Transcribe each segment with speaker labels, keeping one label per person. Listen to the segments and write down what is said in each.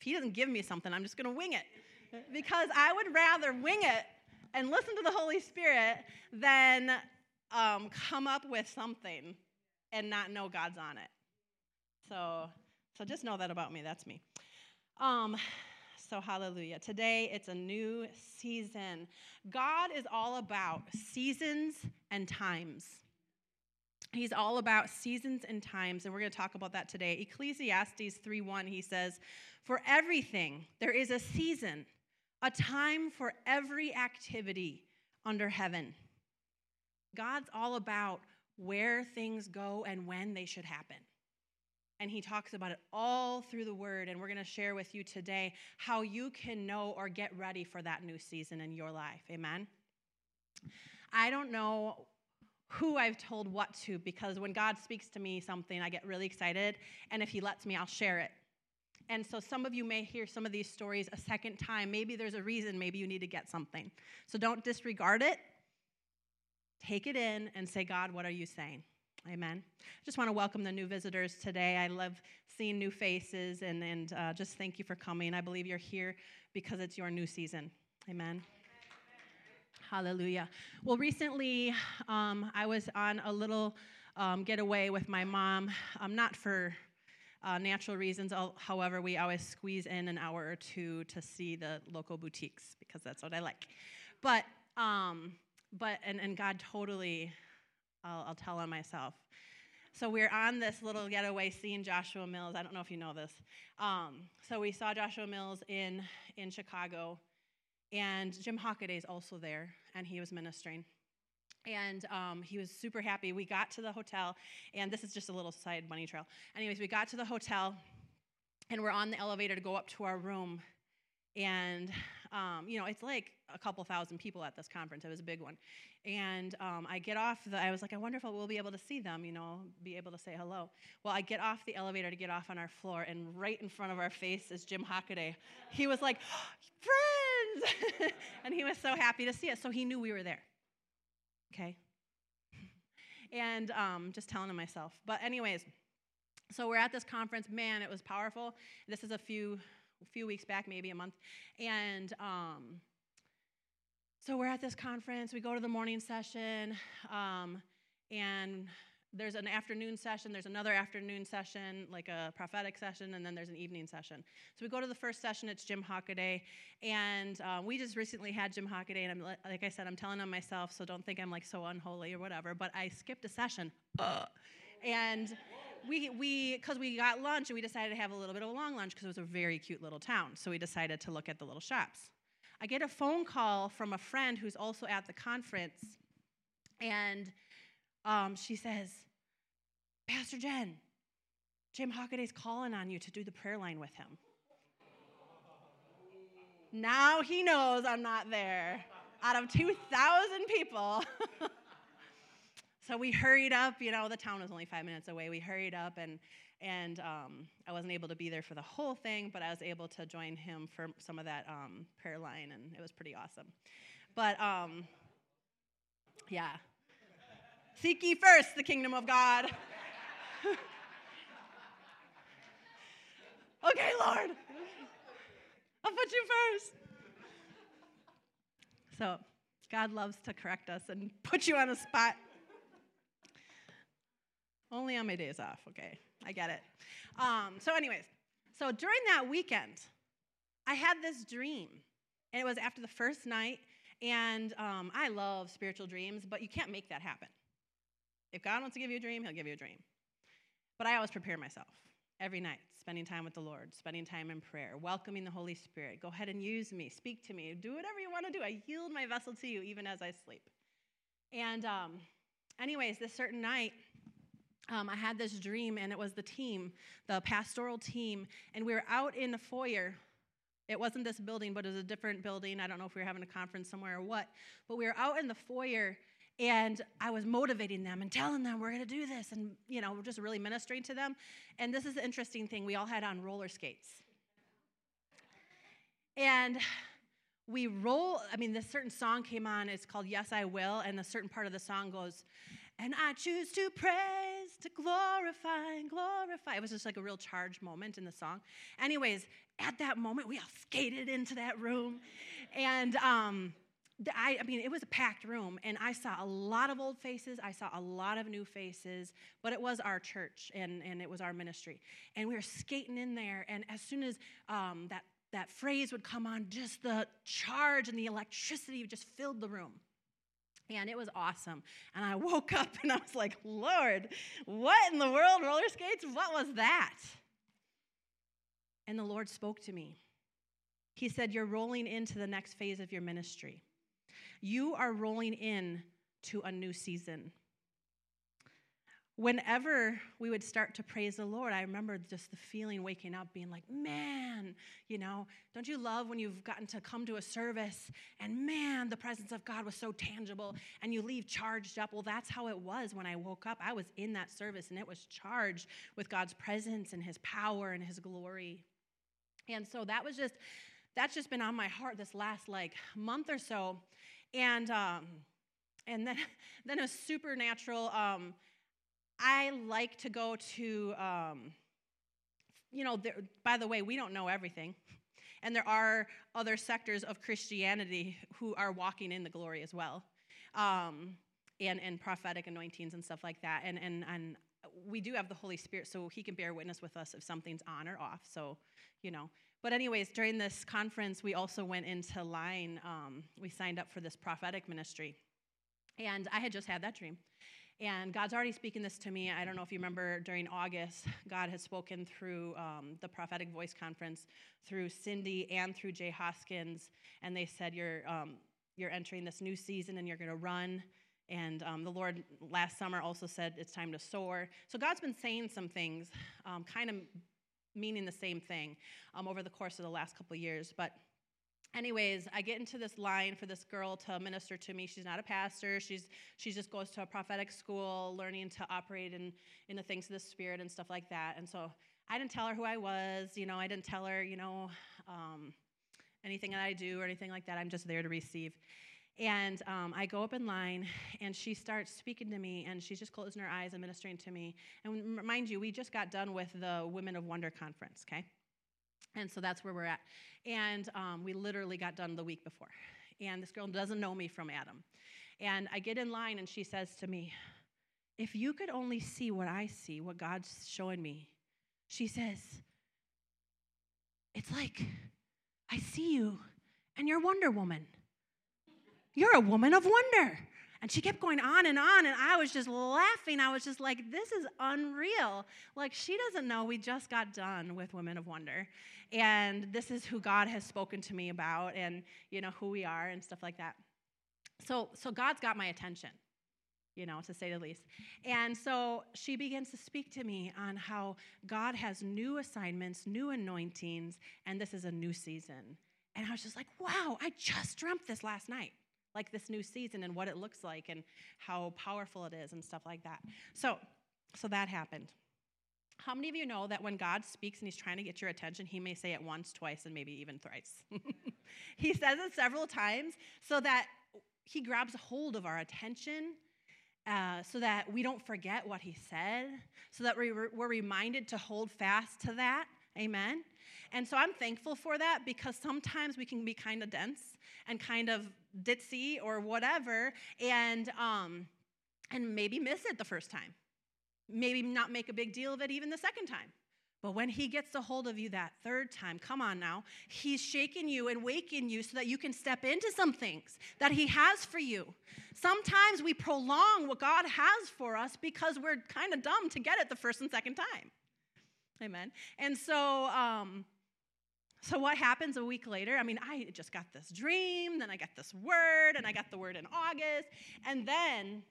Speaker 1: if He doesn't give me something, I'm just going to wing it. Because I would rather wing it and listen to the Holy Spirit than um, come up with something and not know God's on it. So, so just know that about me. That's me. Um, so, hallelujah. Today, it's a new season. God is all about seasons and times. He's all about seasons and times, and we're going to talk about that today. Ecclesiastes 3:1, he says, For everything there is a season, a time for every activity under heaven. God's all about where things go and when they should happen. And he talks about it all through the word. And we're going to share with you today how you can know or get ready for that new season in your life. Amen. I don't know who I've told what to because when God speaks to me something, I get really excited. And if he lets me, I'll share it. And so some of you may hear some of these stories a second time. Maybe there's a reason, maybe you need to get something. So don't disregard it. Take it in and say, God, what are you saying? Amen. I just want to welcome the new visitors today. I love seeing new faces and, and uh, just thank you for coming. I believe you're here because it's your new season. Amen. Hallelujah. Well, recently um, I was on a little um, getaway with my mom, um, not for uh, natural reasons. However, we always squeeze in an hour or two to see the local boutiques because that's what I like. But, um, but and, and God totally I'll, I'll tell on myself. So we're on this little getaway seeing Joshua Mills. I don't know if you know this. Um, so we saw Joshua Mills in, in Chicago, and Jim Hockaday is also there, and he was ministering. And um, he was super happy. We got to the hotel, and this is just a little side money trail. Anyways, we got to the hotel, and we're on the elevator to go up to our room. And, um, you know, it's like a couple thousand people at this conference. It was a big one. And um, I get off the, I was like, I wonder if we'll be able to see them, you know, be able to say hello. Well, I get off the elevator to get off on our floor, and right in front of our face is Jim Hockaday. He was like, friends! and he was so happy to see us. So he knew we were there. Okay? and um, just telling him myself. But, anyways, so we're at this conference. Man, it was powerful. This is a few, few weeks back, maybe a month. And, um, so we're at this conference. We go to the morning session, um, and there's an afternoon session. There's another afternoon session, like a prophetic session, and then there's an evening session. So we go to the first session. It's Jim Hockaday, and uh, we just recently had Jim Hockaday, and I'm like I said, I'm telling on myself, so don't think I'm like so unholy or whatever. But I skipped a session, uh, and we we because we got lunch and we decided to have a little bit of a long lunch because it was a very cute little town. So we decided to look at the little shops. I get a phone call from a friend who's also at the conference, and um, she says, Pastor Jen, Jim Hockaday's calling on you to do the prayer line with him. Now he knows I'm not there out of 2,000 people. so we hurried up. You know, the town was only five minutes away. We hurried up and and um, I wasn't able to be there for the whole thing, but I was able to join him for some of that um, prayer line, and it was pretty awesome. But um, yeah, seek ye first the kingdom of God. okay, Lord, I'll put you first. So, God loves to correct us and put you on a spot. Only on my days off, okay? I get it. Um, so, anyways, so during that weekend, I had this dream, and it was after the first night. And um, I love spiritual dreams, but you can't make that happen. If God wants to give you a dream, He'll give you a dream. But I always prepare myself every night, spending time with the Lord, spending time in prayer, welcoming the Holy Spirit. Go ahead and use me, speak to me, do whatever you want to do. I yield my vessel to you even as I sleep. And, um, anyways, this certain night, um, I had this dream, and it was the team, the pastoral team, and we were out in the foyer. It wasn't this building, but it was a different building. I don't know if we were having a conference somewhere or what, but we were out in the foyer, and I was motivating them and telling them we're going to do this, and you know, just really ministering to them. And this is the interesting thing: we all had on roller skates, and we roll. I mean, this certain song came on. It's called "Yes, I Will," and a certain part of the song goes, "And I choose to praise." to glorify and glorify. It was just like a real charged moment in the song. Anyways, at that moment, we all skated into that room. And um, I, I, mean, it was a packed room, and I saw a lot of old faces. I saw a lot of new faces, but it was our church and, and it was our ministry. And we were skating in there, and as soon as um, that, that phrase would come on, just the charge and the electricity just filled the room. And it was awesome. And I woke up and I was like, Lord, what in the world? Roller skates? What was that? And the Lord spoke to me. He said, You're rolling into the next phase of your ministry. You are rolling in to a new season. Whenever we would start to praise the Lord, I remember just the feeling waking up being like, man, you know, don't you love when you've gotten to come to a service and man, the presence of God was so tangible and you leave charged up? Well, that's how it was when I woke up. I was in that service and it was charged with God's presence and his power and his glory. And so that was just, that's just been on my heart this last like month or so and um, and then then a supernatural. Um, I like to go to. Um, you know, there, by the way, we don't know everything. And there are other sectors of Christianity who are walking in the glory as well, um, and, and prophetic anointings and stuff like that. And, and, and we do have the Holy Spirit, so He can bear witness with us if something's on or off. So, you know, but, anyways, during this conference, we also went into line. Um, we signed up for this prophetic ministry. And I had just had that dream. And God's already speaking this to me. I don't know if you remember during August, God has spoken through um, the prophetic voice conference through Cindy and through Jay Hoskins. And they said, You're, um, you're entering this new season and you're going to run. And um, the Lord last summer also said it's time to soar. So God's been saying some things, um, kind of meaning the same thing um, over the course of the last couple years. But anyways i get into this line for this girl to minister to me. She's not a pastor. She's she just goes to a prophetic school learning to operate in in the things of the spirit and stuff like that. And so i didn't tell her who i was you know i didn't tell her you know um, anything that i do or anything like that. I'm just there to receive and um, I go up in line, and she starts speaking to me, and she's just closing her eyes and ministering to me. And mind you, we just got done with the Women of Wonder conference, okay? And so that's where we're at. And um, we literally got done the week before. And this girl doesn't know me from Adam. And I get in line, and she says to me, If you could only see what I see, what God's showing me, she says, It's like I see you, and you're Wonder Woman. You're a woman of wonder. And she kept going on and on, and I was just laughing. I was just like, this is unreal. Like, she doesn't know we just got done with Women of Wonder. And this is who God has spoken to me about, and, you know, who we are and stuff like that. So, so God's got my attention, you know, to say the least. And so she begins to speak to me on how God has new assignments, new anointings, and this is a new season. And I was just like, wow, I just dreamt this last night like this new season and what it looks like and how powerful it is and stuff like that. So, so that happened. How many of you know that when God speaks and He's trying to get your attention, He may say it once, twice, and maybe even thrice? he says it several times so that He grabs hold of our attention, uh, so that we don't forget what He said, so that we we're reminded to hold fast to that. Amen. And so I'm thankful for that because sometimes we can be kind of dense and kind of ditzy or whatever, and um, and maybe miss it the first time. Maybe not make a big deal of it even the second time. But when he gets a hold of you that third time, come on now, he's shaking you and waking you so that you can step into some things that he has for you. Sometimes we prolong what God has for us because we're kind of dumb to get it the first and second time. Amen. And so, um, so, what happens a week later? I mean, I just got this dream, then I got this word, and I got the word in August, and then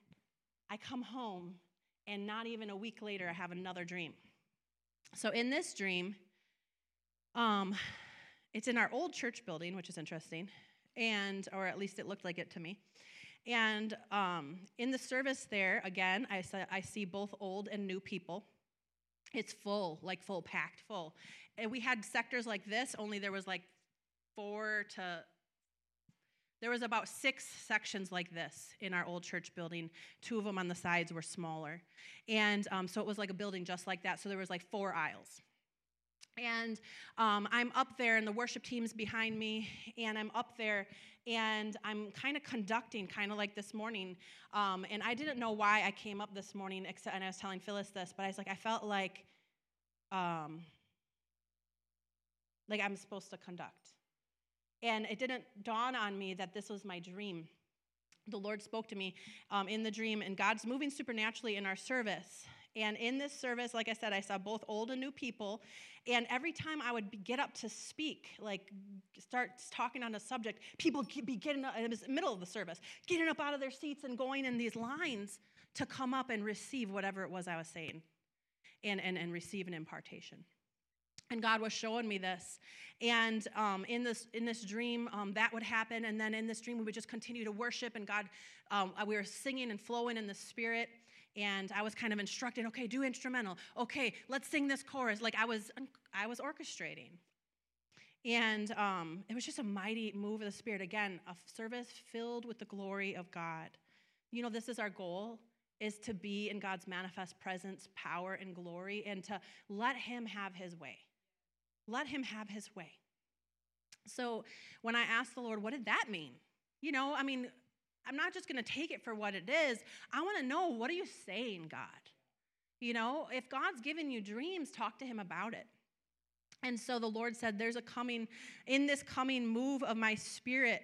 Speaker 1: I come home, and not even a week later, I have another dream. So, in this dream, um, it's in our old church building, which is interesting, and or at least it looked like it to me. And um, in the service there, again, I, I see both old and new people. It's full, like full, packed full. And we had sectors like this, only there was like four to There was about six sections like this in our old church building. Two of them on the sides were smaller. And um, so it was like a building just like that. So there was like four aisles. And um, I'm up there, and the worship team's behind me, and I'm up there, and I'm kind of conducting, kind of like this morning. Um, and I didn't know why I came up this morning, except, and I was telling Phyllis this, but I was like, I felt like, um, like I'm supposed to conduct. And it didn't dawn on me that this was my dream. The Lord spoke to me um, in the dream, and God's moving supernaturally in our service. And in this service, like I said, I saw both old and new people. And every time I would get up to speak, like start talking on a subject, people be getting up, was the middle of the service, getting up out of their seats and going in these lines to come up and receive whatever it was I was saying and, and, and receive an impartation. And god was showing me this. And um, in this in this dream um, that would happen. And then in this dream we would just continue to worship. And god um, we were singing and flowing in the spirit and i was kind of instructed, okay do instrumental. Okay let's sing this chorus. Like i was i was orchestrating. And um, it was just a mighty move of the spirit. Again a service filled with the glory of god. You know this is our goal is to be in god's manifest presence power and glory and to let him have his way. Let him have his way. So when I asked the Lord, what did that mean? You know, I mean, I'm not just going to take it for what it is. I want to know, what are you saying, God? You know, if God's given you dreams, talk to him about it. And so the Lord said, There's a coming, in this coming move of my spirit,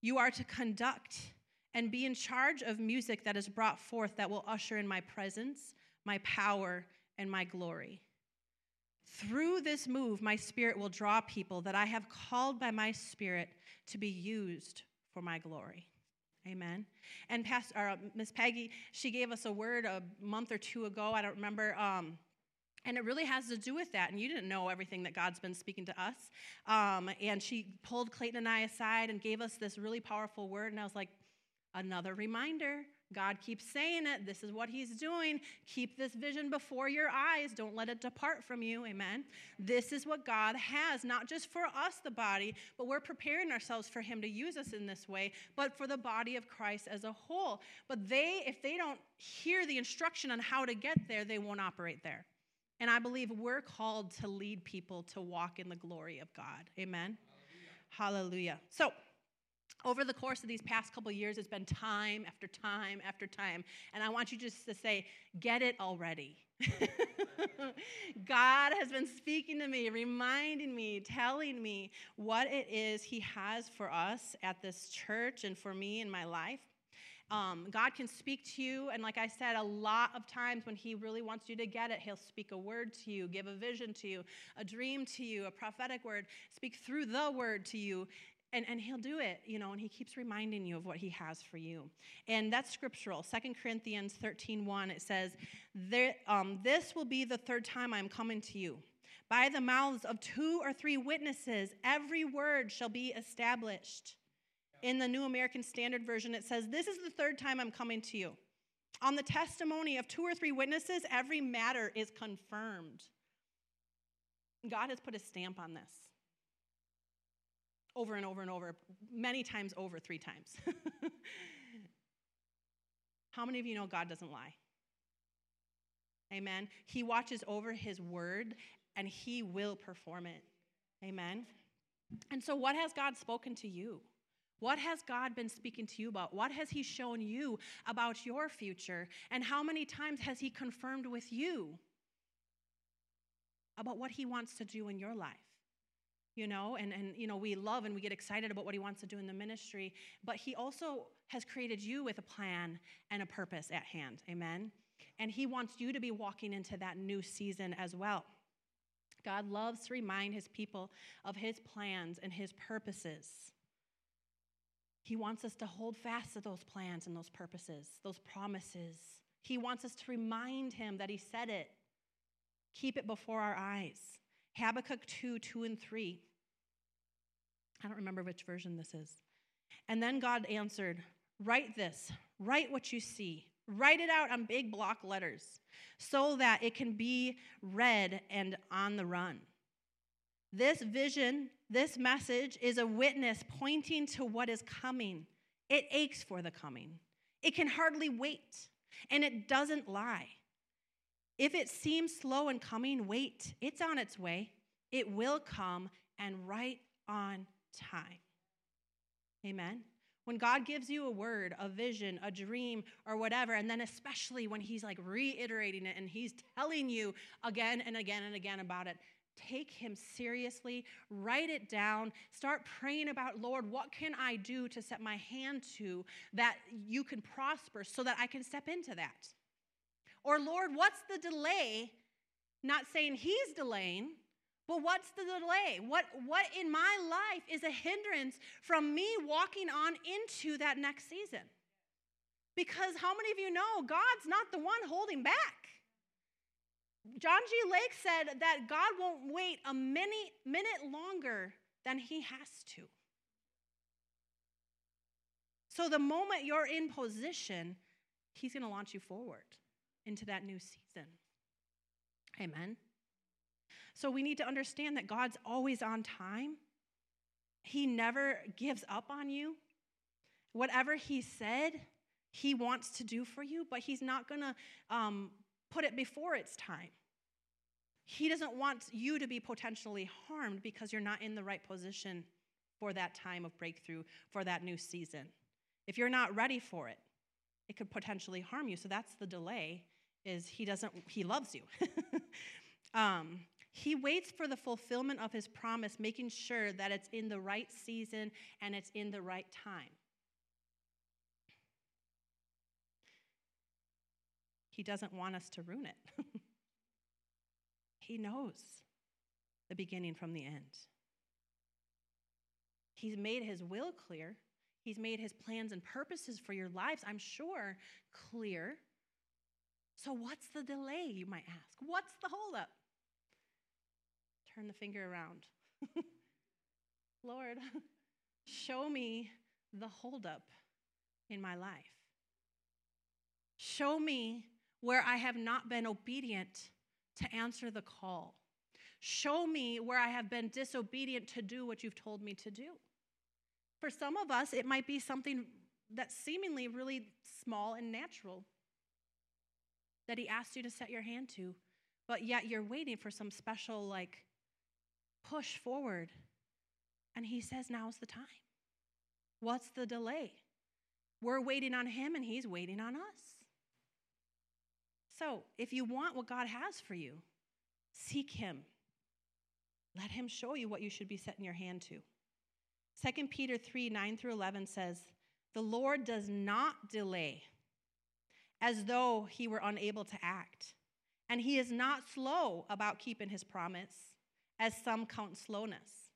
Speaker 1: you are to conduct and be in charge of music that is brought forth that will usher in my presence, my power, and my glory. Through this move, my spirit will draw people that I have called by my spirit to be used for my glory. Amen. And Pastor uh, Miss Peggy, she gave us a word a month or two ago. I don't remember. Um, and it really has to do with that. And you didn't know everything that God's been speaking to us. Um, and she pulled Clayton and I aside and gave us this really powerful word. And I was like, another reminder God keeps saying it. This is what He's doing. Keep this vision before your eyes. Don't let it depart from you. Amen. This is what God has, not just for us, the body, but we're preparing ourselves for Him to use us in this way, but for the body of Christ as a whole. But they, if they don't hear the instruction on how to get there, they won't operate there. And I believe we're called to lead people to walk in the glory of God. Amen. Hallelujah. Hallelujah. So, over the course of these past couple years, it's been time after time after time. And I want you just to say, get it already. God has been speaking to me, reminding me, telling me what it is He has for us at this church and for me in my life. Um, God can speak to you, and like I said, a lot of times when He really wants you to get it, He'll speak a word to you, give a vision to you, a dream to you, a prophetic word, speak through the word to you and, and he'll do it you know and he keeps reminding you of what he has for you. And that's scriptural. 2 corinthians 13 1 it says um, this will be the third time i'm coming to you. By the mouths of two or three witnesses every word shall be established. In the new american standard version it says this is the third time i'm coming to you. On the testimony of two or three witnesses every matter is confirmed. God has put a stamp on this over and over and over, many times over three times. How many of you know God doesn't lie? Amen. He watches over his word and he will perform it. Amen. And so, what has God spoken to you? What has God been speaking to you about? What has He shown you about your future? And how many times has He confirmed with you about what He wants to do in your life? You know and, and you know we love and we get excited about what he wants to do in the ministry but he also has created you with a plan and a purpose at hand. Amen? And he wants you to be walking into that new season as well. God loves to remind his people of his plans and his purposes. He wants us to hold fast to those plans and those purposes those promises. He wants us to remind him that he said it. Keep it before our eyes. Habakkuk 2 2 and 3. I don't remember which version this is. And then God answered, Write this, write what you see, write it out on big block letters so that it can be read and on the run. This vision, this message is a witness pointing to what is coming. It aches for the coming. It can hardly wait, and it doesn't lie. If it seems slow in coming, wait. It's on its way. It will come and right on time. Amen. When God gives you a word, a vision, a dream, or whatever, and then especially when He's like reiterating it and He's telling you again and again and again about it, take Him seriously, write it down, start praying about, Lord, what can I do to set my hand to that you can prosper so that I can step into that? Or, Lord, what's the delay? Not saying He's delaying, but what's the delay? What, what in my life is a hindrance from me walking on into that next season? Because how many of you know God's not the one holding back? John G. Lake said that God won't wait a minute, minute longer than he has to. So the moment you're in position, he's going to launch you forward into that new season. Amen. So we need to understand that God's always on time. He never gives up on you. Whatever He said, He wants to do for you, but He's not going to um, put it before it's time. He doesn't want you to be potentially harmed because you're not in the right position for that time of breakthrough, for that new season. If you're not ready for it, it could potentially harm you. So that's the delay is he doesn't he loves you. um, he waits for the fulfillment of his promise, making sure that it's in the right season and it's in the right time. He doesn't want us to ruin it. he knows the beginning from the end. He's made his will clear. He's made his plans and purposes for your lives, I'm sure, clear. So, what's the delay, you might ask? What's the holdup? Turn the finger around. Lord, show me the holdup in my life. Show me where I have not been obedient to answer the call. Show me where I have been disobedient to do what you've told me to do. For some of us, it might be something that's seemingly really small and natural that He asked you to set your hand to, but yet you're waiting for some special, like, push forward. And he says, Now's the time. What's the delay? We're waiting on him and he's waiting on us. So, if you want what God has for you, seek him. Let him show you what you should be setting your hand to. 2 Peter 3 9 through 11 says, The Lord does not delay as though he were unable to act, and he is not slow about keeping his promise as some count slowness.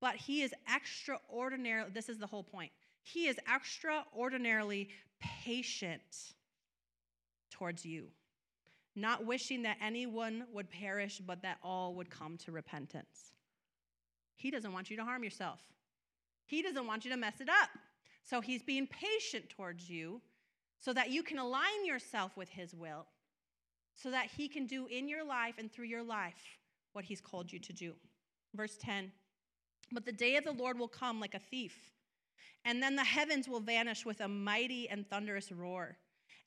Speaker 1: But he is extraordinary. This is the whole point. He is extraordinarily patient towards you, not wishing that anyone would perish, but that all would come to repentance. He doesn't want you to harm yourself, he doesn't want you to mess it up. So he's being patient towards you so that you can align yourself with his will, so that he can do in your life and through your life what he's called you to do. Verse 10 But the day of the Lord will come like a thief, and then the heavens will vanish with a mighty and thunderous roar,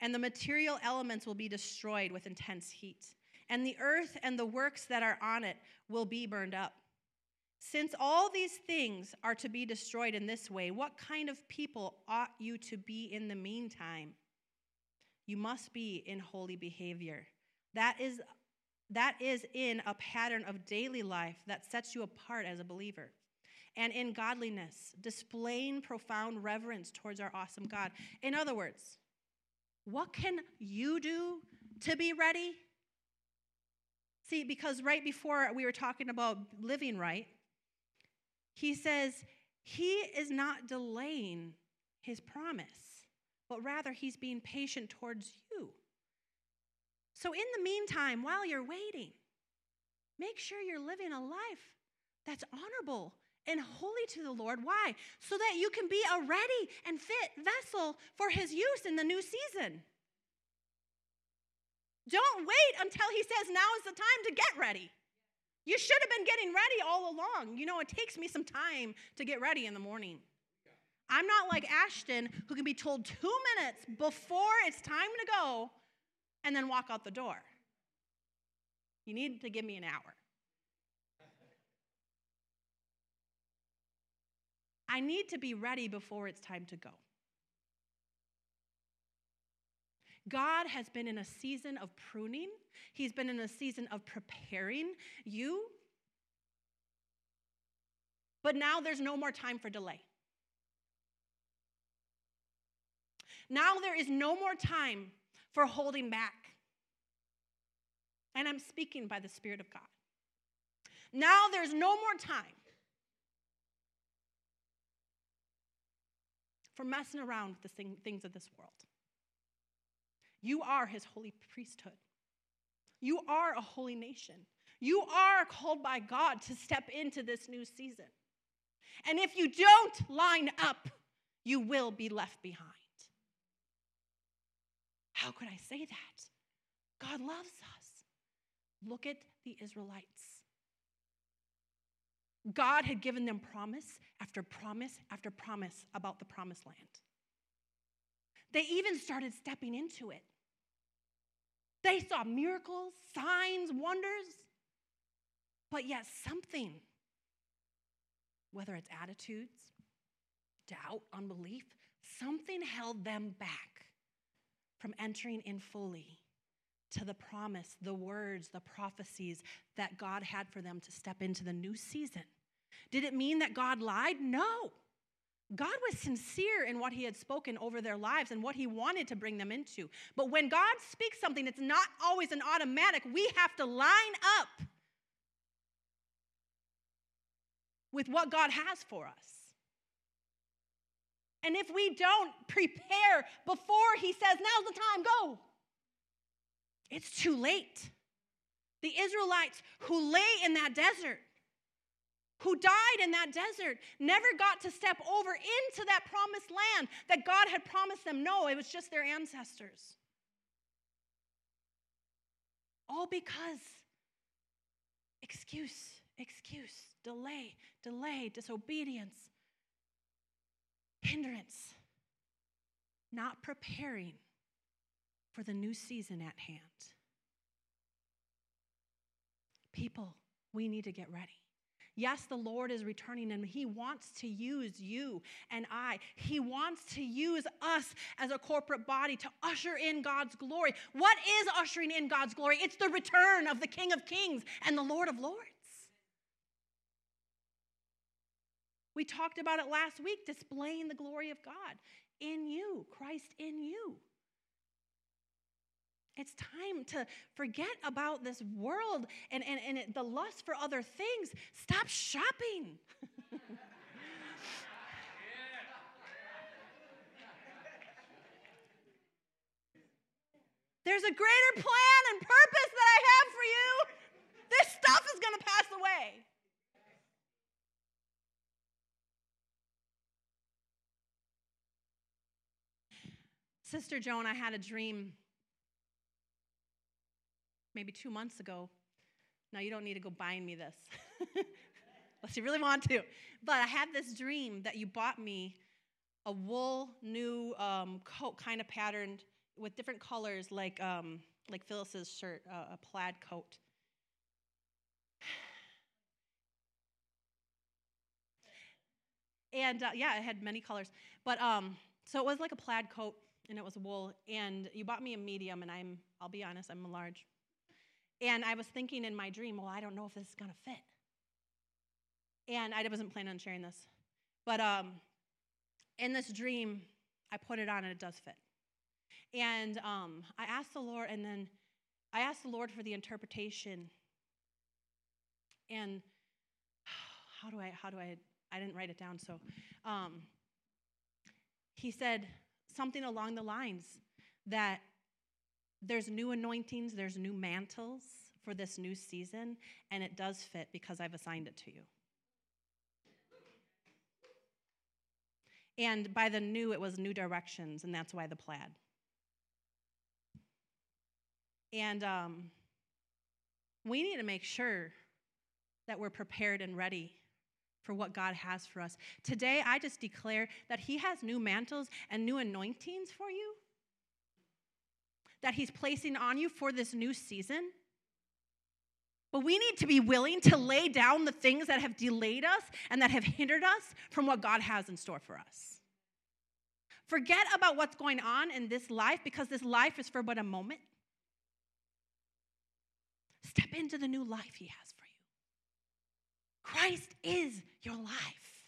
Speaker 1: and the material elements will be destroyed with intense heat, and the earth and the works that are on it will be burned up. Since all these things are to be destroyed in this way, what kind of people ought you to be in the meantime? You must be in holy behavior. That is that is in a pattern of daily life that sets you apart as a believer. And in godliness, displaying profound reverence towards our awesome God. In other words, what can you do to be ready? See, because right before we were talking about living right, he says he is not delaying his promise, but rather he's being patient towards you. So, in the meantime, while you're waiting, make sure you're living a life that's honorable and holy to the Lord. Why? So that you can be a ready and fit vessel for his use in the new season. Don't wait until he says now is the time to get ready. You should have been getting ready all along. You know, it takes me some time to get ready in the morning. I'm not like Ashton, who can be told two minutes before it's time to go and then walk out the door. You need to give me an hour. I need to be ready before it's time to go. God has been in a season of pruning, He's been in a season of preparing you. But now there's no more time for delay. Now there is no more time for holding back. And I'm speaking by the Spirit of God. Now there's no more time for messing around with the things of this world. You are his holy priesthood. You are a holy nation. You are called by God to step into this new season. And if you don't line up, you will be left behind. How could I say that? God loves us. Look at the Israelites. God had given them promise after promise after promise about the promised land. They even started stepping into it. They saw miracles, signs, wonders, but yet something, whether it's attitudes, doubt, unbelief, something held them back from entering in fully to the promise, the words, the prophecies that God had for them to step into the new season. Did it mean that God lied? No. God was sincere in what he had spoken over their lives and what he wanted to bring them into. But when God speaks something, it's not always an automatic. We have to line up with what God has for us. And if we don't prepare before he says, now's the time, go, it's too late. The Israelites who lay in that desert, who died in that desert, never got to step over into that promised land that God had promised them. No, it was just their ancestors. All because excuse, excuse, delay, delay, disobedience, hindrance, not preparing for the new season at hand. People, we need to get ready. Yes, the Lord is returning and He wants to use you and I. He wants to use us as a corporate body to usher in God's glory. What is ushering in God's glory? It's the return of the King of Kings and the Lord of Lords. We talked about it last week, displaying the glory of God in you, Christ in you. It's time to forget about this world and, and, and it, the lust for other things. Stop shopping. There's a greater plan and purpose that I have for you. This stuff is going to pass away. Sister Joan, I had a dream maybe two months ago. Now, you don't need to go buying me this unless you really want to. But I had this dream that you bought me a wool new um, coat, kind of patterned with different colors, like, um, like Phyllis's shirt, uh, a plaid coat. And uh, yeah, it had many colors. But um, so it was like a plaid coat and it was wool. And you bought me a medium, and I'm, I'll be honest, I'm a large. And I was thinking in my dream, well, I don't know if this is going to fit. And I wasn't planning on sharing this. But um, in this dream, I put it on and it does fit. And um, I asked the Lord, and then I asked the Lord for the interpretation. And how do I, how do I, I didn't write it down, so um, he said something along the lines that there's new anointings, there's new mantles for this new season, and it does fit because I've assigned it to you. And by the new, it was new directions, and that's why the plaid. And um, we need to make sure that we're prepared and ready for what God has for us. Today, I just declare that He has new mantles and new anointings for you, that He's placing on you for this new season. But we need to be willing to lay down the things that have delayed us and that have hindered us from what God has in store for us. Forget about what's going on in this life because this life is for but a moment. Step into the new life He has. Christ is your life.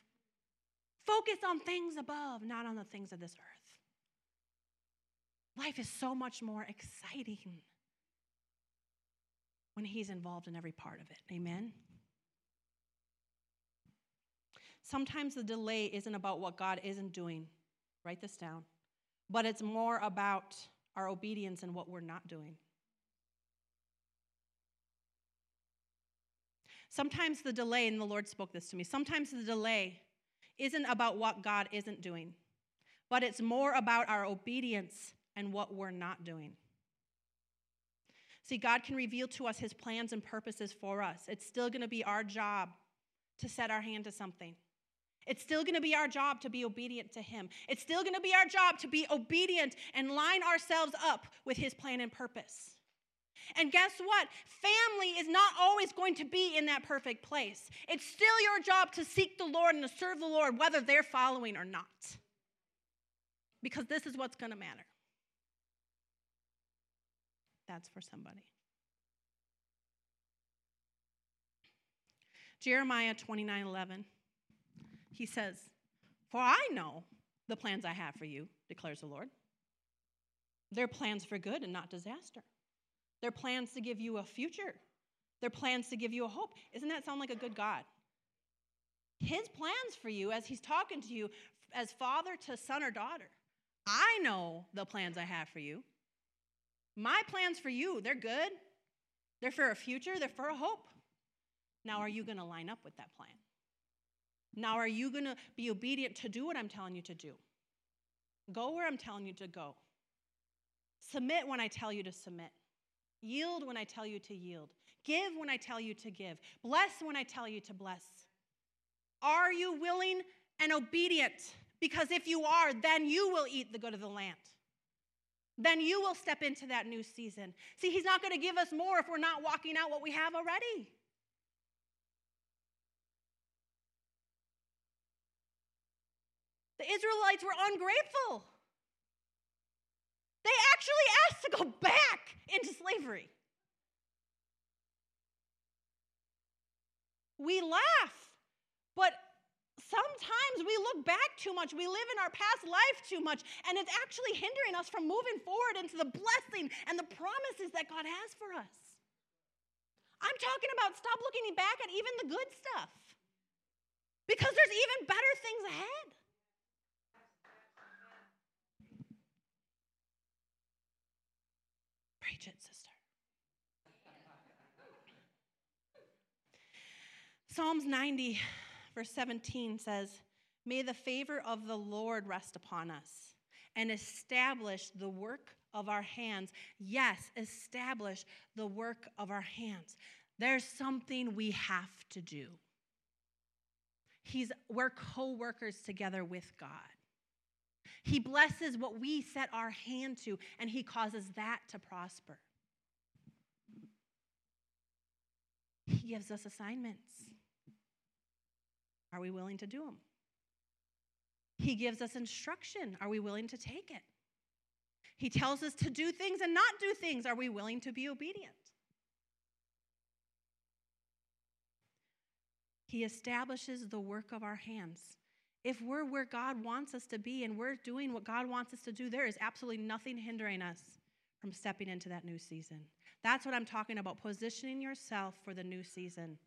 Speaker 1: Focus on things above, not on the things of this earth. Life is so much more exciting when He's involved in every part of it. Amen? Sometimes the delay isn't about what God isn't doing. Write this down. But it's more about our obedience and what we're not doing. Sometimes the delay, and the Lord spoke this to me, sometimes the delay isn't about what God isn't doing, but it's more about our obedience and what we're not doing. See, God can reveal to us his plans and purposes for us. It's still going to be our job to set our hand to something. It's still going to be our job to be obedient to him. It's still going to be our job to be obedient and line ourselves up with his plan and purpose. And guess what? Family is not always going to be in that perfect place. It's still your job to seek the Lord and to serve the Lord, whether they're following or not. Because this is what's going to matter. That's for somebody. Jeremiah 29 11. He says, For I know the plans I have for you, declares the Lord. They're plans for good and not disaster their plans to give you a future, their plans to give you a hope. Isn't that sound like a good God? His plans for you as he's talking to you as father to son or daughter. I know the plans I have for you. My plans for you, they're good. They're for a future, they're for a hope. Now, are you going to line up with that plan? Now, are you going to be obedient to do what I'm telling you to do? Go where I'm telling you to go. Submit when I tell you to submit. Yield when I tell you to yield. Give when I tell you to give. Bless when I tell you to bless. Are you willing and obedient? Because if you are, then you will eat the good of the land. Then you will step into that new season. See, He's not going to give us more if we're not walking out what we have already. The Israelites were ungrateful. They actually asked to go back into slavery. We laugh, but sometimes we look back too much. We live in our past life too much, and it's actually hindering us from moving forward into the blessing and the promises that God has for us. I'm talking about stop looking back at even the good stuff because there's even better things ahead. Sister. Psalms 90, verse 17 says, May the favor of the Lord rest upon us and establish the work of our hands. Yes, establish the work of our hands. There's something we have to do. He's, we're co workers together with God. He blesses what we set our hand to, and He causes that to prosper. He gives us assignments. Are we willing to do them? He gives us instruction. Are we willing to take it? He tells us to do things and not do things. Are we willing to be obedient? He establishes the work of our hands. If we're where God wants us to be and we're doing what God wants us to do, there is absolutely nothing hindering us from stepping into that new season. That's what I'm talking about, positioning yourself for the new season.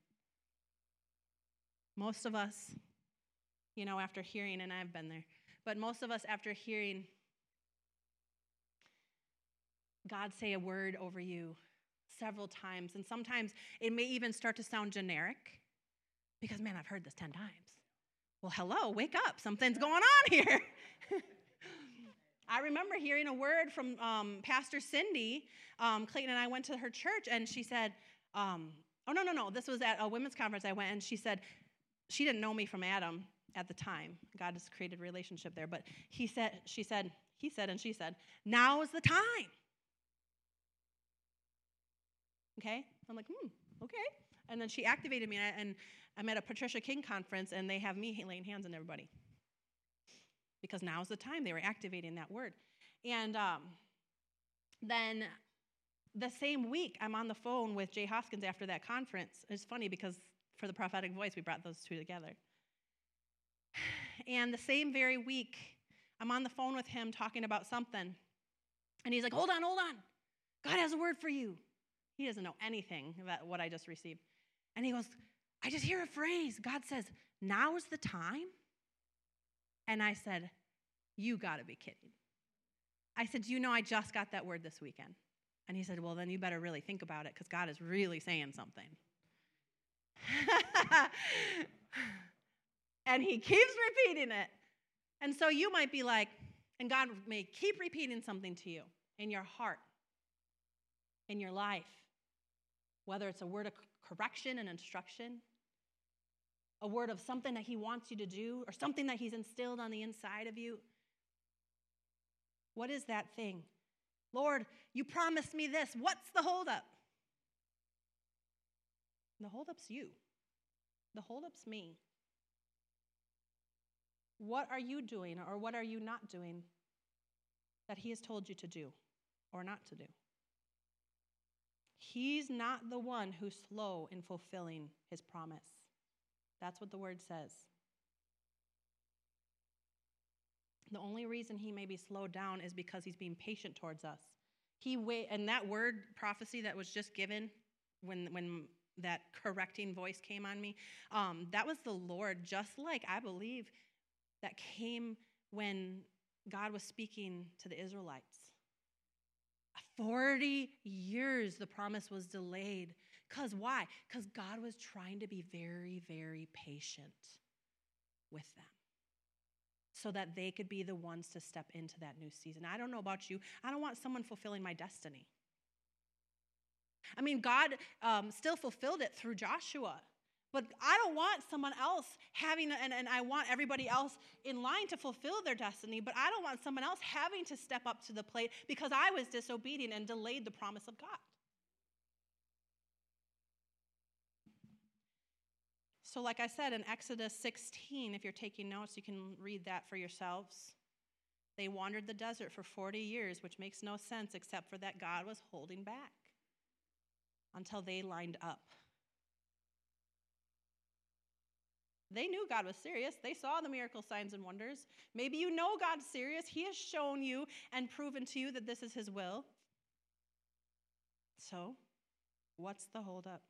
Speaker 1: Most of us, you know, after hearing, and I've been there, but most of us, after hearing God say a word over you several times, and sometimes it may even start to sound generic because, man, I've heard this 10 times. Well, hello, wake up. Something's going on here. I remember hearing a word from um, Pastor Cindy. Um, Clayton and I went to her church, and she said, um, Oh, no, no, no. This was at a women's conference I went, and she said, she didn't know me from Adam at the time. God has created a relationship there. But he said, she said, he said, and she said, now is the time. Okay? I'm like, hmm, okay. And then she activated me, and I'm at a Patricia King conference, and they have me laying hands on everybody. Because now is the time. They were activating that word. And um, then the same week, I'm on the phone with Jay Hoskins after that conference. It's funny because for the prophetic voice, we brought those two together. And the same very week, I'm on the phone with him talking about something. And he's like, Hold on, hold on. God has a word for you. He doesn't know anything about what I just received. And he goes, I just hear a phrase. God says, Now is the time. And I said, You got to be kidding. I said, Do You know, I just got that word this weekend. And he said, Well, then you better really think about it because God is really saying something. and he keeps repeating it. And so you might be like, and God may keep repeating something to you in your heart, in your life, whether it's a word of correction and instruction, a word of something that He wants you to do, or something that He's instilled on the inside of you. What is that thing? Lord, you promised me this. What's the holdup? The holdup's you. The holdup's me. What are you doing or what are you not doing that He has told you to do or not to do? He's not the one who's slow in fulfilling His promise. That's what the word says. The only reason he may be slowed down is because he's being patient towards us. He wait, and that word prophecy that was just given when when that correcting voice came on me, um, that was the Lord, just like I believe that came when God was speaking to the Israelites. 40 years the promise was delayed. Because why? Because God was trying to be very, very patient with them so that they could be the ones to step into that new season. I don't know about you, I don't want someone fulfilling my destiny. I mean, God um, still fulfilled it through Joshua. But I don't want someone else having, and, and I want everybody else in line to fulfill their destiny, but I don't want someone else having to step up to the plate because I was disobedient and delayed the promise of God. So, like I said in Exodus 16, if you're taking notes, you can read that for yourselves. They wandered the desert for 40 years, which makes no sense except for that God was holding back until they lined up. They knew God was serious. They saw the miracle signs and wonders. Maybe you know God's serious. He has shown you and proven to you that this is His will. So, what's the holdup?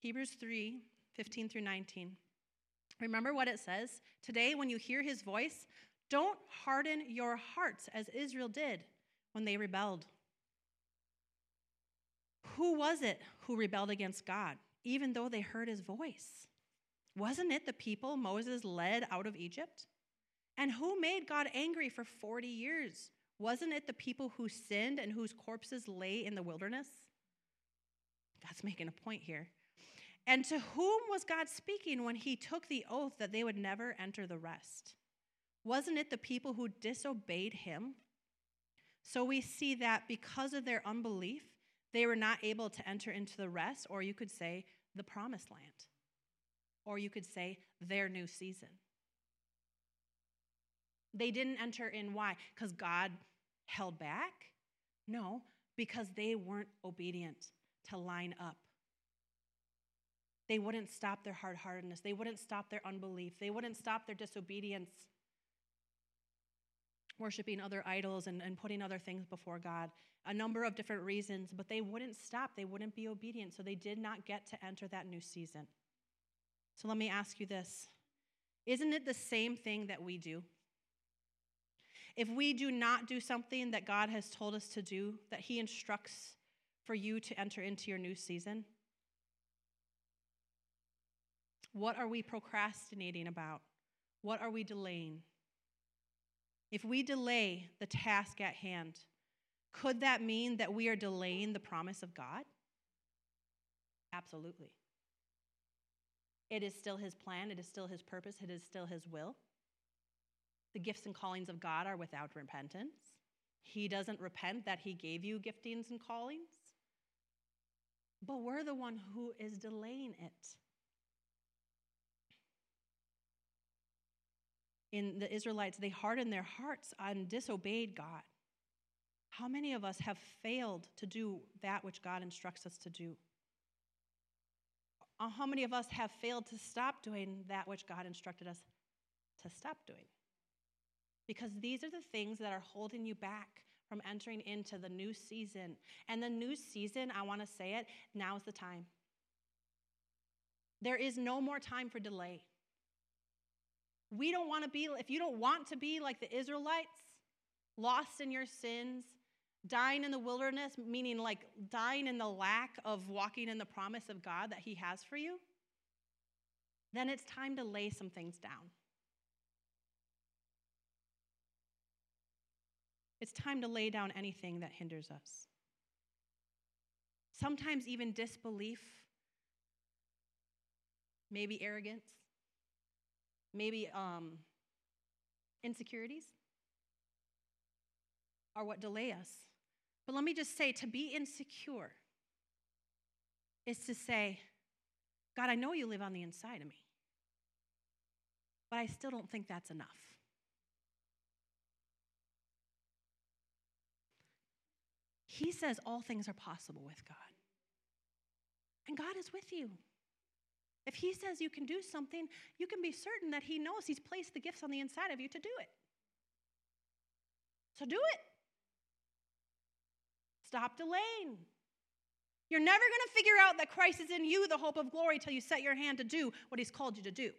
Speaker 1: Hebrews 3 15 through 19. Remember what it says? Today, when you hear His voice, don't harden your hearts as Israel did when they rebelled. Who was it who rebelled against God, even though they heard his voice? Wasn't it the people Moses led out of Egypt? And who made God angry for 40 years? Wasn't it the people who sinned and whose corpses lay in the wilderness? God's making a point here. And to whom was God speaking when he took the oath that they would never enter the rest? Wasn't it the people who disobeyed him? So we see that because of their unbelief, they were not able to enter into the rest, or you could say the promised land, or you could say their new season. They didn't enter in. Why? Because God held back? No, because they weren't obedient to line up. They wouldn't stop their hard heartedness. They wouldn't stop their unbelief. They wouldn't stop their disobedience worshiping other idols and, and putting other things before God. A number of different reasons, but they wouldn't stop. They wouldn't be obedient. So they did not get to enter that new season. So let me ask you this Isn't it the same thing that we do? If we do not do something that God has told us to do, that He instructs for you to enter into your new season, what are we procrastinating about? What are we delaying? If we delay the task at hand, could that mean that we are delaying the promise of God? Absolutely. It is still His plan, it is still His purpose, it is still His will. The gifts and callings of God are without repentance. He doesn't repent that He gave you giftings and callings, but we're the one who is delaying it. In the Israelites, they hardened their hearts and disobeyed God. How many of us have failed to do that which God instructs us to do? Uh, how many of us have failed to stop doing that which God instructed us to stop doing? Because these are the things that are holding you back from entering into the new season. And the new season, I want to say it, now is the time. There is no more time for delay. We don't want to be, if you don't want to be like the Israelites, lost in your sins, dying in the wilderness, meaning like dying in the lack of walking in the promise of God that He has for you, then it's time to lay some things down. It's time to lay down anything that hinders us. Sometimes even disbelief, maybe arrogance, maybe um, insecurities are what delay us. But let me just say to be insecure is to say, God, I know you live on the inside of me, but I still don't think that's enough. He says all things are possible with God. And God is with you. If He says you can do something, you can be certain that He knows He's placed the gifts on the inside of you to do it. So do it. Stop delaying. You're never going to figure out that Christ is in you, the hope of glory, till you set your hand to do what He's called you to do.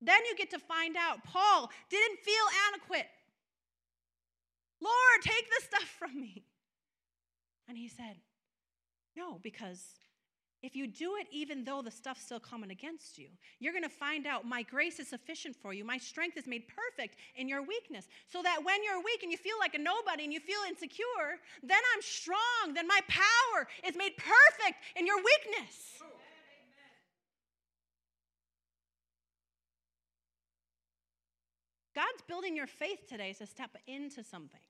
Speaker 1: Then you get to find out Paul didn't feel adequate. Lord, take this stuff from me. And he said, No, because if you do it even though the stuff's still coming against you, you're going to find out my grace is sufficient for you. My strength is made perfect in your weakness. So that when you're weak and you feel like a nobody and you feel insecure, then I'm strong. Then my power is made perfect in your weakness. God's building your faith today to step into something.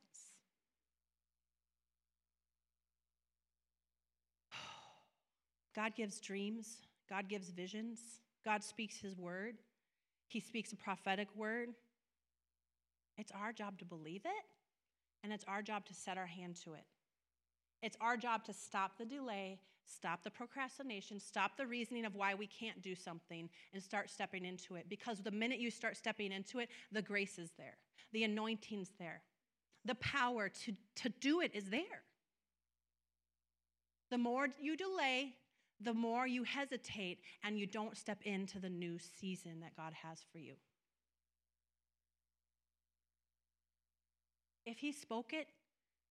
Speaker 1: God gives dreams, God gives visions, God speaks His word, He speaks a prophetic word. It's our job to believe it, and it's our job to set our hand to it. It's our job to stop the delay, stop the procrastination, stop the reasoning of why we can't do something, and start stepping into it. Because the minute you start stepping into it, the grace is there, the anointing's there, the power to, to do it is there. The more you delay, the more you hesitate and you don't step into the new season that God has for you. If He spoke it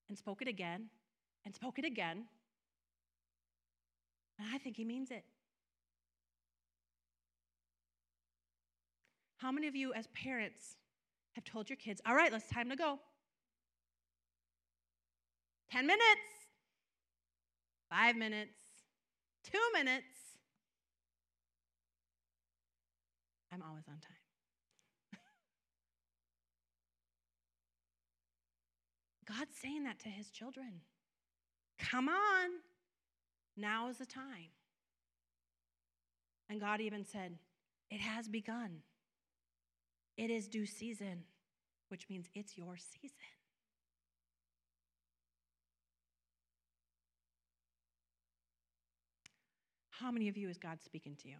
Speaker 1: and spoke it again and spoke it again, and I think He means it. How many of you, as parents, have told your kids, all right, let's time to go? 10 minutes, five minutes, Two minutes. I'm always on time. God's saying that to his children. Come on. Now is the time. And God even said, It has begun. It is due season, which means it's your season. How many of you is God speaking to you?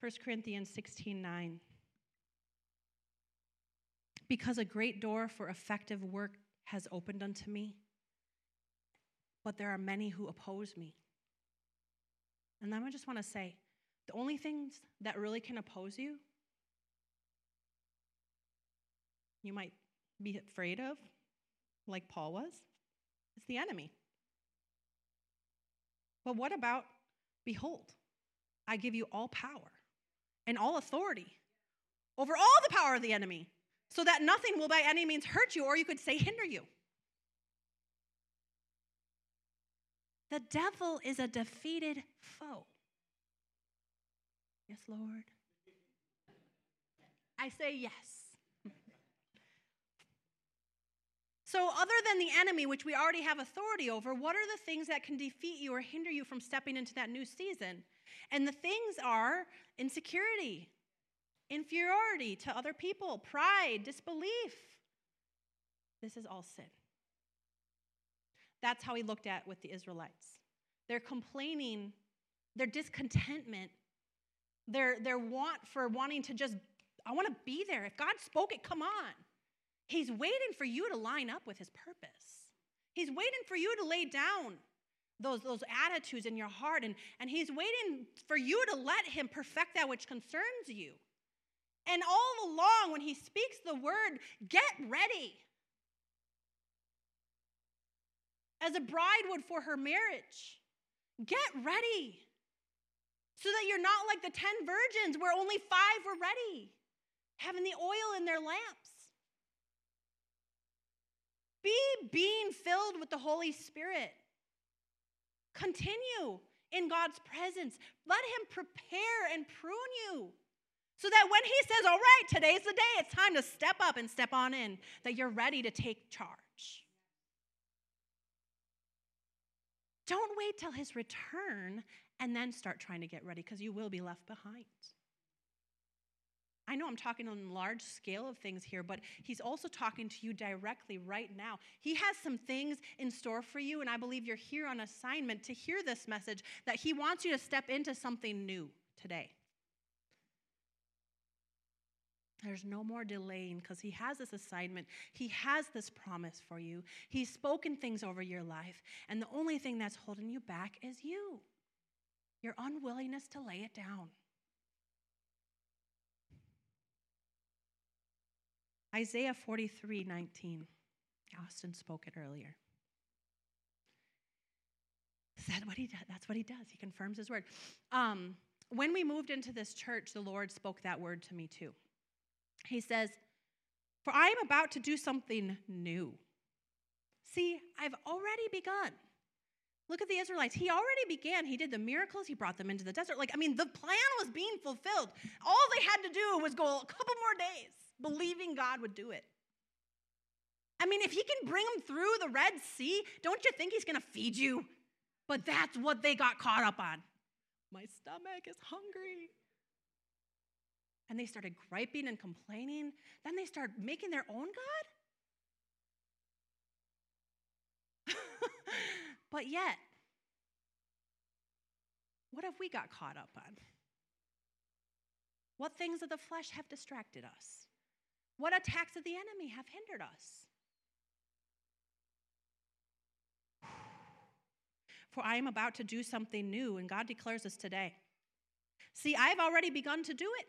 Speaker 1: First Corinthians 16 9. Because a great door for effective work has opened unto me, but there are many who oppose me. And then I just want to say the only things that really can oppose you, you might be afraid of, like Paul was, it's the enemy. But what about, behold, I give you all power and all authority over all the power of the enemy, so that nothing will by any means hurt you, or you could say hinder you. The devil is a defeated foe. Yes, Lord. I say yes. So, other than the enemy, which we already have authority over, what are the things that can defeat you or hinder you from stepping into that new season? And the things are insecurity, inferiority to other people, pride, disbelief. This is all sin. That's how he looked at with the Israelites. They're complaining, their discontentment, their, their want for wanting to just, I want to be there. If God spoke it, come on. He's waiting for you to line up with his purpose. He's waiting for you to lay down those, those attitudes in your heart, and, and he's waiting for you to let him perfect that which concerns you. And all along, when he speaks the word, get ready. As a bride would for her marriage, get ready. So that you're not like the 10 virgins where only five were ready, having the oil in their lamps. Be being filled with the Holy Spirit. Continue in God's presence. Let Him prepare and prune you. So that when He says, All right, today's the day, it's time to step up and step on in, that you're ready to take charge. Don't wait till His return and then start trying to get ready because you will be left behind. I know I'm talking on a large scale of things here, but he's also talking to you directly right now. He has some things in store for you, and I believe you're here on assignment to hear this message that he wants you to step into something new today. There's no more delaying because he has this assignment. He has this promise for you. He's spoken things over your life, and the only thing that's holding you back is you your unwillingness to lay it down. Isaiah 43 19. Austin spoke it earlier. Is that what he does? That's what he does. He confirms his word. Um, when we moved into this church, the Lord spoke that word to me too. He says, For I am about to do something new. See, I've already begun. Look at the Israelites. He already began. He did the miracles. He brought them into the desert. Like, I mean, the plan was being fulfilled. All they had to do was go a couple more days believing God would do it. I mean, if he can bring them through the Red Sea, don't you think he's going to feed you? But that's what they got caught up on. My stomach is hungry. And they started griping and complaining. Then they started making their own God. but yet, what have we got caught up on? What things of the flesh have distracted us? What attacks of the enemy have hindered us? For I am about to do something new, and God declares this today. See, I've already begun to do it.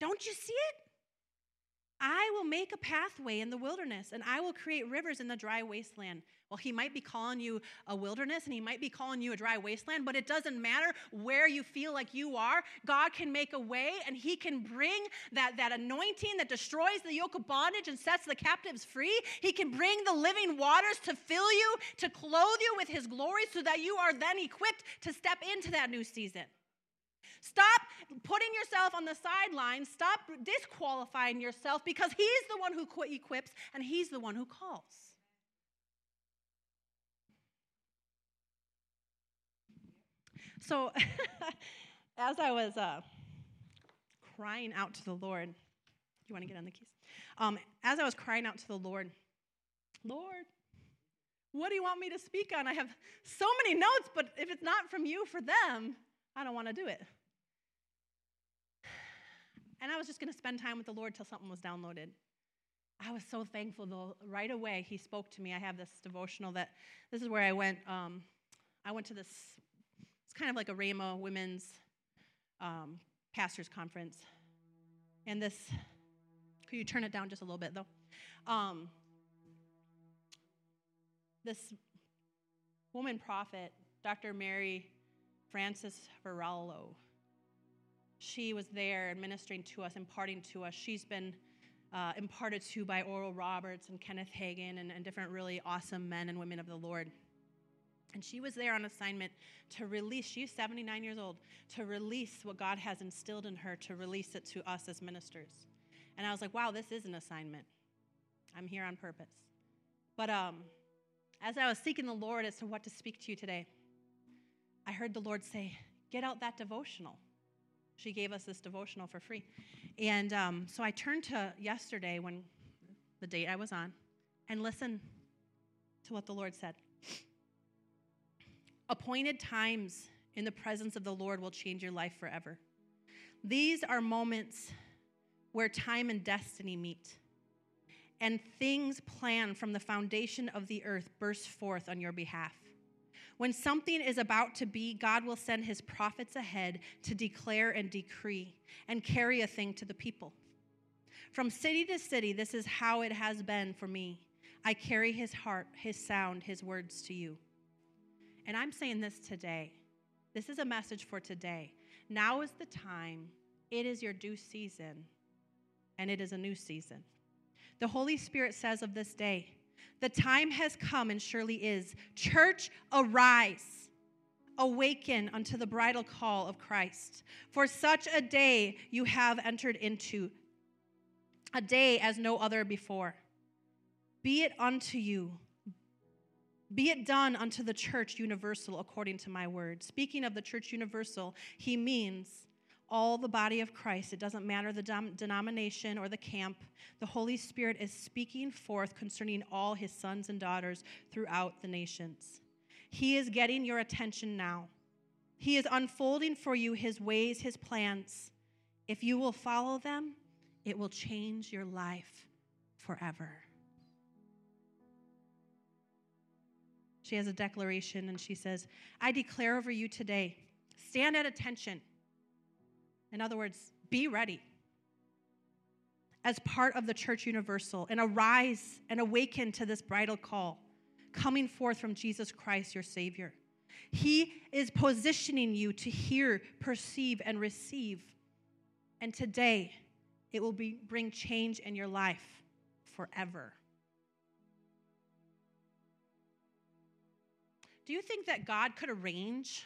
Speaker 1: Don't you see it? I will make a pathway in the wilderness and I will create rivers in the dry wasteland. Well, he might be calling you a wilderness and he might be calling you a dry wasteland, but it doesn't matter where you feel like you are. God can make a way and he can bring that, that anointing that destroys the yoke of bondage and sets the captives free. He can bring the living waters to fill you, to clothe you with his glory so that you are then equipped to step into that new season. Stop putting yourself on the sidelines. Stop disqualifying yourself because He's the one who equips and He's the one who calls. So, as I was uh, crying out to the Lord, you want to get on the keys? Um, as I was crying out to the Lord, Lord, what do you want me to speak on? I have so many notes, but if it's not from you for them, I don't want to do it. And I was just going to spend time with the Lord till something was downloaded. I was so thankful, though. Right away, He spoke to me. I have this devotional that this is where I went. Um, I went to this, kind of like a Rhema women's um, pastors conference. And this, could you turn it down just a little bit, though? Um, this woman prophet, Dr. Mary Frances Varallo, she was there administering to us, imparting to us. She's been uh, imparted to by Oral Roberts and Kenneth Hagin and, and different really awesome men and women of the Lord. And she was there on assignment to release, she's 79 years old, to release what God has instilled in her, to release it to us as ministers. And I was like, wow, this is an assignment. I'm here on purpose. But um, as I was seeking the Lord as to what to speak to you today, I heard the Lord say, get out that devotional. She gave us this devotional for free. And um, so I turned to yesterday when the date I was on and listened to what the Lord said. Appointed times in the presence of the Lord will change your life forever. These are moments where time and destiny meet, and things planned from the foundation of the earth burst forth on your behalf. When something is about to be, God will send his prophets ahead to declare and decree and carry a thing to the people. From city to city, this is how it has been for me. I carry his heart, his sound, his words to you. And I'm saying this today. This is a message for today. Now is the time. It is your due season, and it is a new season. The Holy Spirit says of this day, the time has come and surely is. Church, arise. Awaken unto the bridal call of Christ. For such a day you have entered into, a day as no other before. Be it unto you. Be it done unto the church universal according to my word. Speaking of the church universal, he means all the body of Christ. It doesn't matter the dom- denomination or the camp. The Holy Spirit is speaking forth concerning all his sons and daughters throughout the nations. He is getting your attention now. He is unfolding for you his ways, his plans. If you will follow them, it will change your life forever. She has a declaration and she says, I declare over you today, stand at attention in other words, be ready as part of the church universal and arise and awaken to this bridal call coming forth from Jesus Christ, your Savior. He is positioning you to hear, perceive, and receive. And today, it will be, bring change in your life forever. Do you think that God could arrange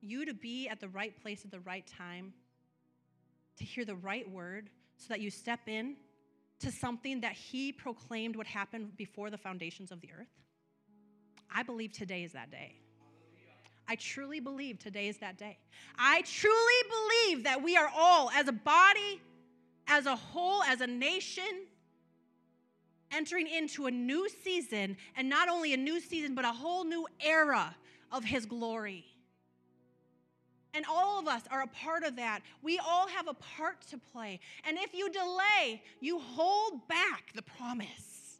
Speaker 1: you to be at the right place at the right time, to hear the right word, so that you step in to something that He proclaimed would happen before the foundations of the earth? I believe today is that day. I truly believe today is that day. I truly believe that we are all, as a body, as a whole, as a nation, entering into a new season, and not only a new season, but a whole new era of His glory. And all of us are a part of that. We all have a part to play. And if you delay, you hold back the promise.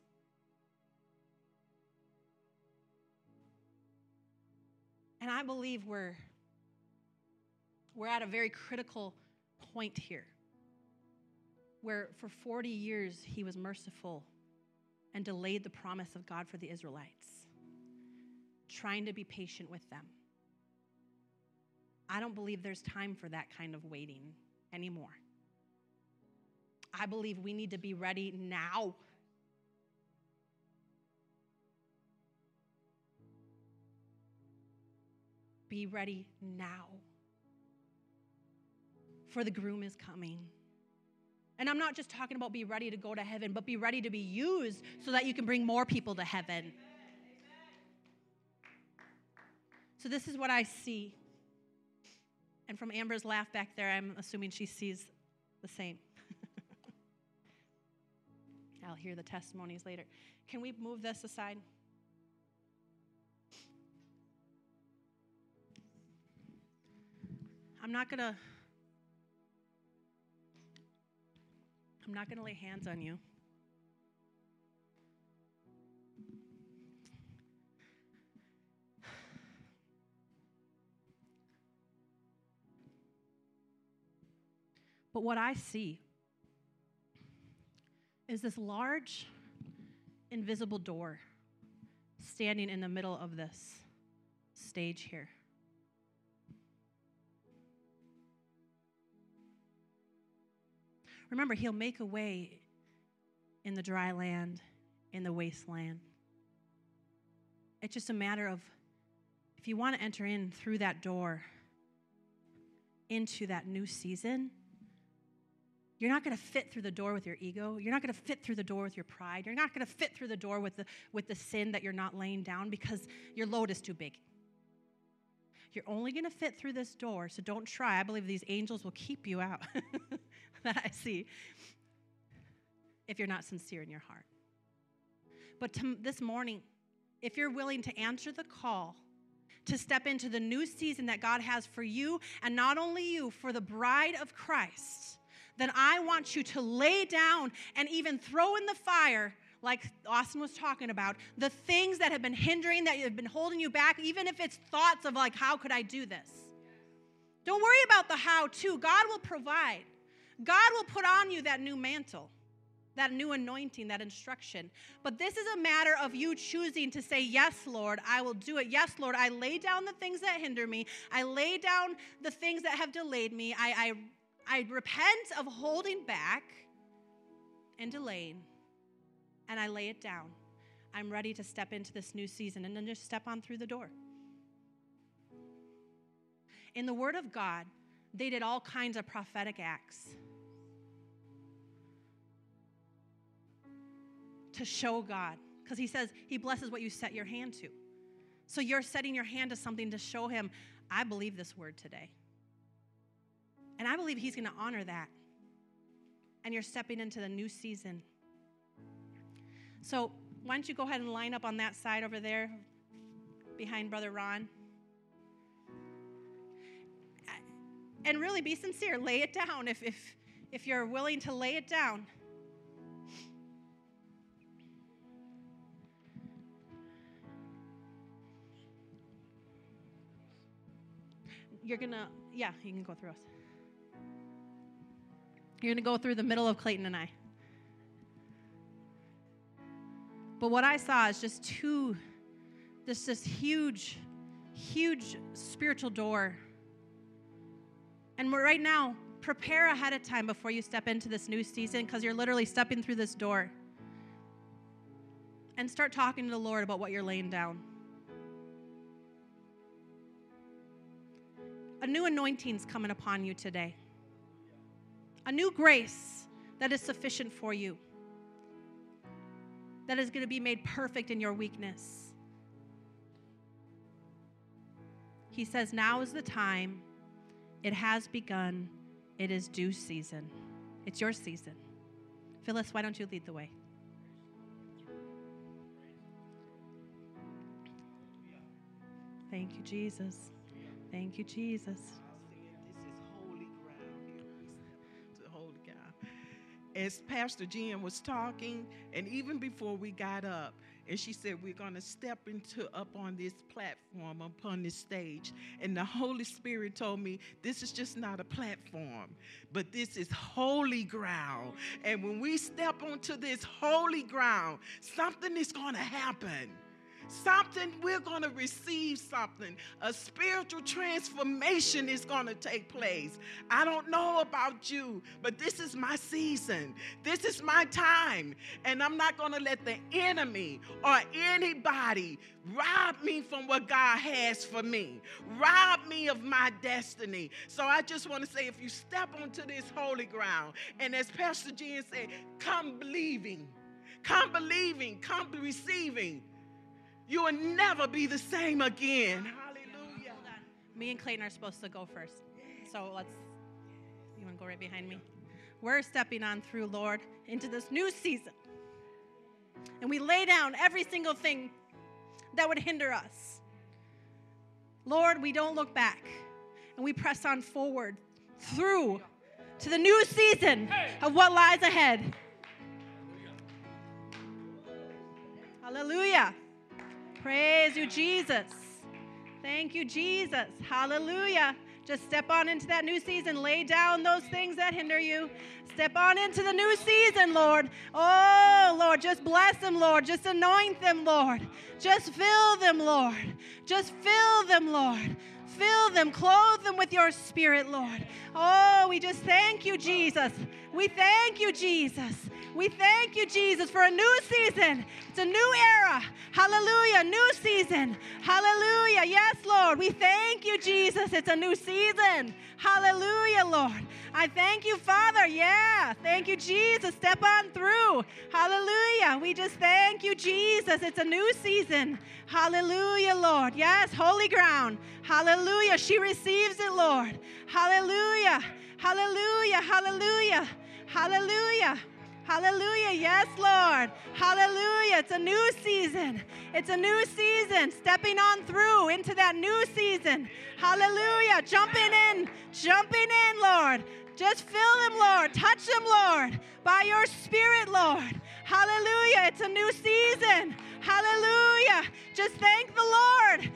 Speaker 1: And I believe we're, we're at a very critical point here where for 40 years he was merciful and delayed the promise of God for the Israelites, trying to be patient with them. I don't believe there's time for that kind of waiting anymore. I believe we need to be ready now. Be ready now. For the groom is coming. And I'm not just talking about be ready to go to heaven, but be ready to be used so that you can bring more people to heaven. So, this is what I see. And from Amber's laugh back there, I'm assuming she sees the same. I'll hear the testimonies later. Can we move this aside? I'm not going to I'm not going to lay hands on you. But what I see is this large, invisible door standing in the middle of this stage here. Remember, he'll make a way in the dry land, in the wasteland. it's just a matter of if you want to enter in through that door into that new season, you're not going to fit through the door with your ego. You're not going to fit through the door with your pride. You're not going to fit through the door with the, with the sin that you're not laying down because your load is too big. You're only going to fit through this door, so don't try. I believe these angels will keep you out that I see if you're not sincere in your heart. But to, this morning, if you're willing to answer the call to step into the new season that God has for you, and not only you, for the bride of Christ, then I want you to lay down and even throw in the fire like Austin was talking about, the things that have been hindering, that have been holding you back, even if it's thoughts of like, how could I do this? Don't worry about the how to. God will provide. God will put on you that new mantle that new anointing, that instruction. But this is a matter of you choosing to say, Yes, Lord, I will do it. Yes, Lord, I lay down the things that hinder me. I lay down the things that have delayed me. I, I, I repent of holding back and delaying, and I lay it down. I'm ready to step into this new season and then just step on through the door. In the Word of God, they did all kinds of prophetic acts. to show God because he says he blesses what you set your hand to. So you're setting your hand to something to show him, I believe this word today. And I believe he's going to honor that. And you're stepping into the new season. So why don't you go ahead and line up on that side over there behind Brother Ron? And really be sincere. Lay it down if, if, if you're willing to lay it down. you're to, yeah, you can go through us. You're to go through the middle of Clayton and I. But what I saw is just two, this this huge, huge spiritual door. And we're right now, prepare ahead of time before you step into this new season because you're literally stepping through this door. And start talking to the Lord about what you're laying down. a new anointing's coming upon you today. A new grace that is sufficient for you. That is going to be made perfect in your weakness. He says, Now is the time. It has begun. It is due season. It's your season. Phyllis, why don't you lead the way? Thank you, Jesus. Thank you, Jesus.
Speaker 2: As Pastor Jen was talking, and even before we got up, and she said, We're going to step into up on this platform, upon this stage. And the Holy Spirit told me, This is just not a platform, but this is holy ground. And when we step onto this holy ground, something is going to happen something, we're going to receive something. A spiritual transformation is going to take place. I don't know about you, but this is my season. This is my time. And I'm not going to let the enemy or anybody rob me from what God has for me, rob me of my destiny. So I just want to say if you step onto this holy ground, and as Pastor Jen said, come believing. Come believing, come receiving you will never be the same again. Hallelujah.
Speaker 1: Me and Clayton are supposed to go first. So let's, you want to go right behind me? We're stepping on through, Lord, into this new season. And we lay down every single thing that would hinder us. Lord, we don't look back and we press on forward through to the new season of what lies ahead. Hallelujah. Praise you, Jesus. Thank you, Jesus. Hallelujah. Just step on into that new season. Lay down those things that hinder you. Step on into the new season, Lord. Oh, Lord, just bless them, Lord. Just anoint them, Lord. Just fill them, Lord. Just fill them, Lord. Fill them, clothe them with your spirit, Lord. Oh, we just thank you, Jesus. We thank you, Jesus. We thank you, Jesus, for a new season. It's a new era. Hallelujah. New season. Hallelujah. Yes, Lord. We thank you, Jesus. It's a new season. Hallelujah, Lord. I thank you, Father. Yeah. Thank you, Jesus. Step on through. Hallelujah. We just thank you, Jesus. It's a new season. Hallelujah, Lord. Yes, holy ground. Hallelujah. She receives it, Lord. Hallelujah. Hallelujah. Hallelujah. Hallelujah. Hallelujah. Yes, Lord. Hallelujah. It's a new season. It's a new season. Stepping on through into that new season. Hallelujah. Jumping in. Jumping in, Lord. Just fill them, Lord. Touch them, Lord, by your Spirit, Lord. Hallelujah. It's a new season. Hallelujah. Just thank the Lord.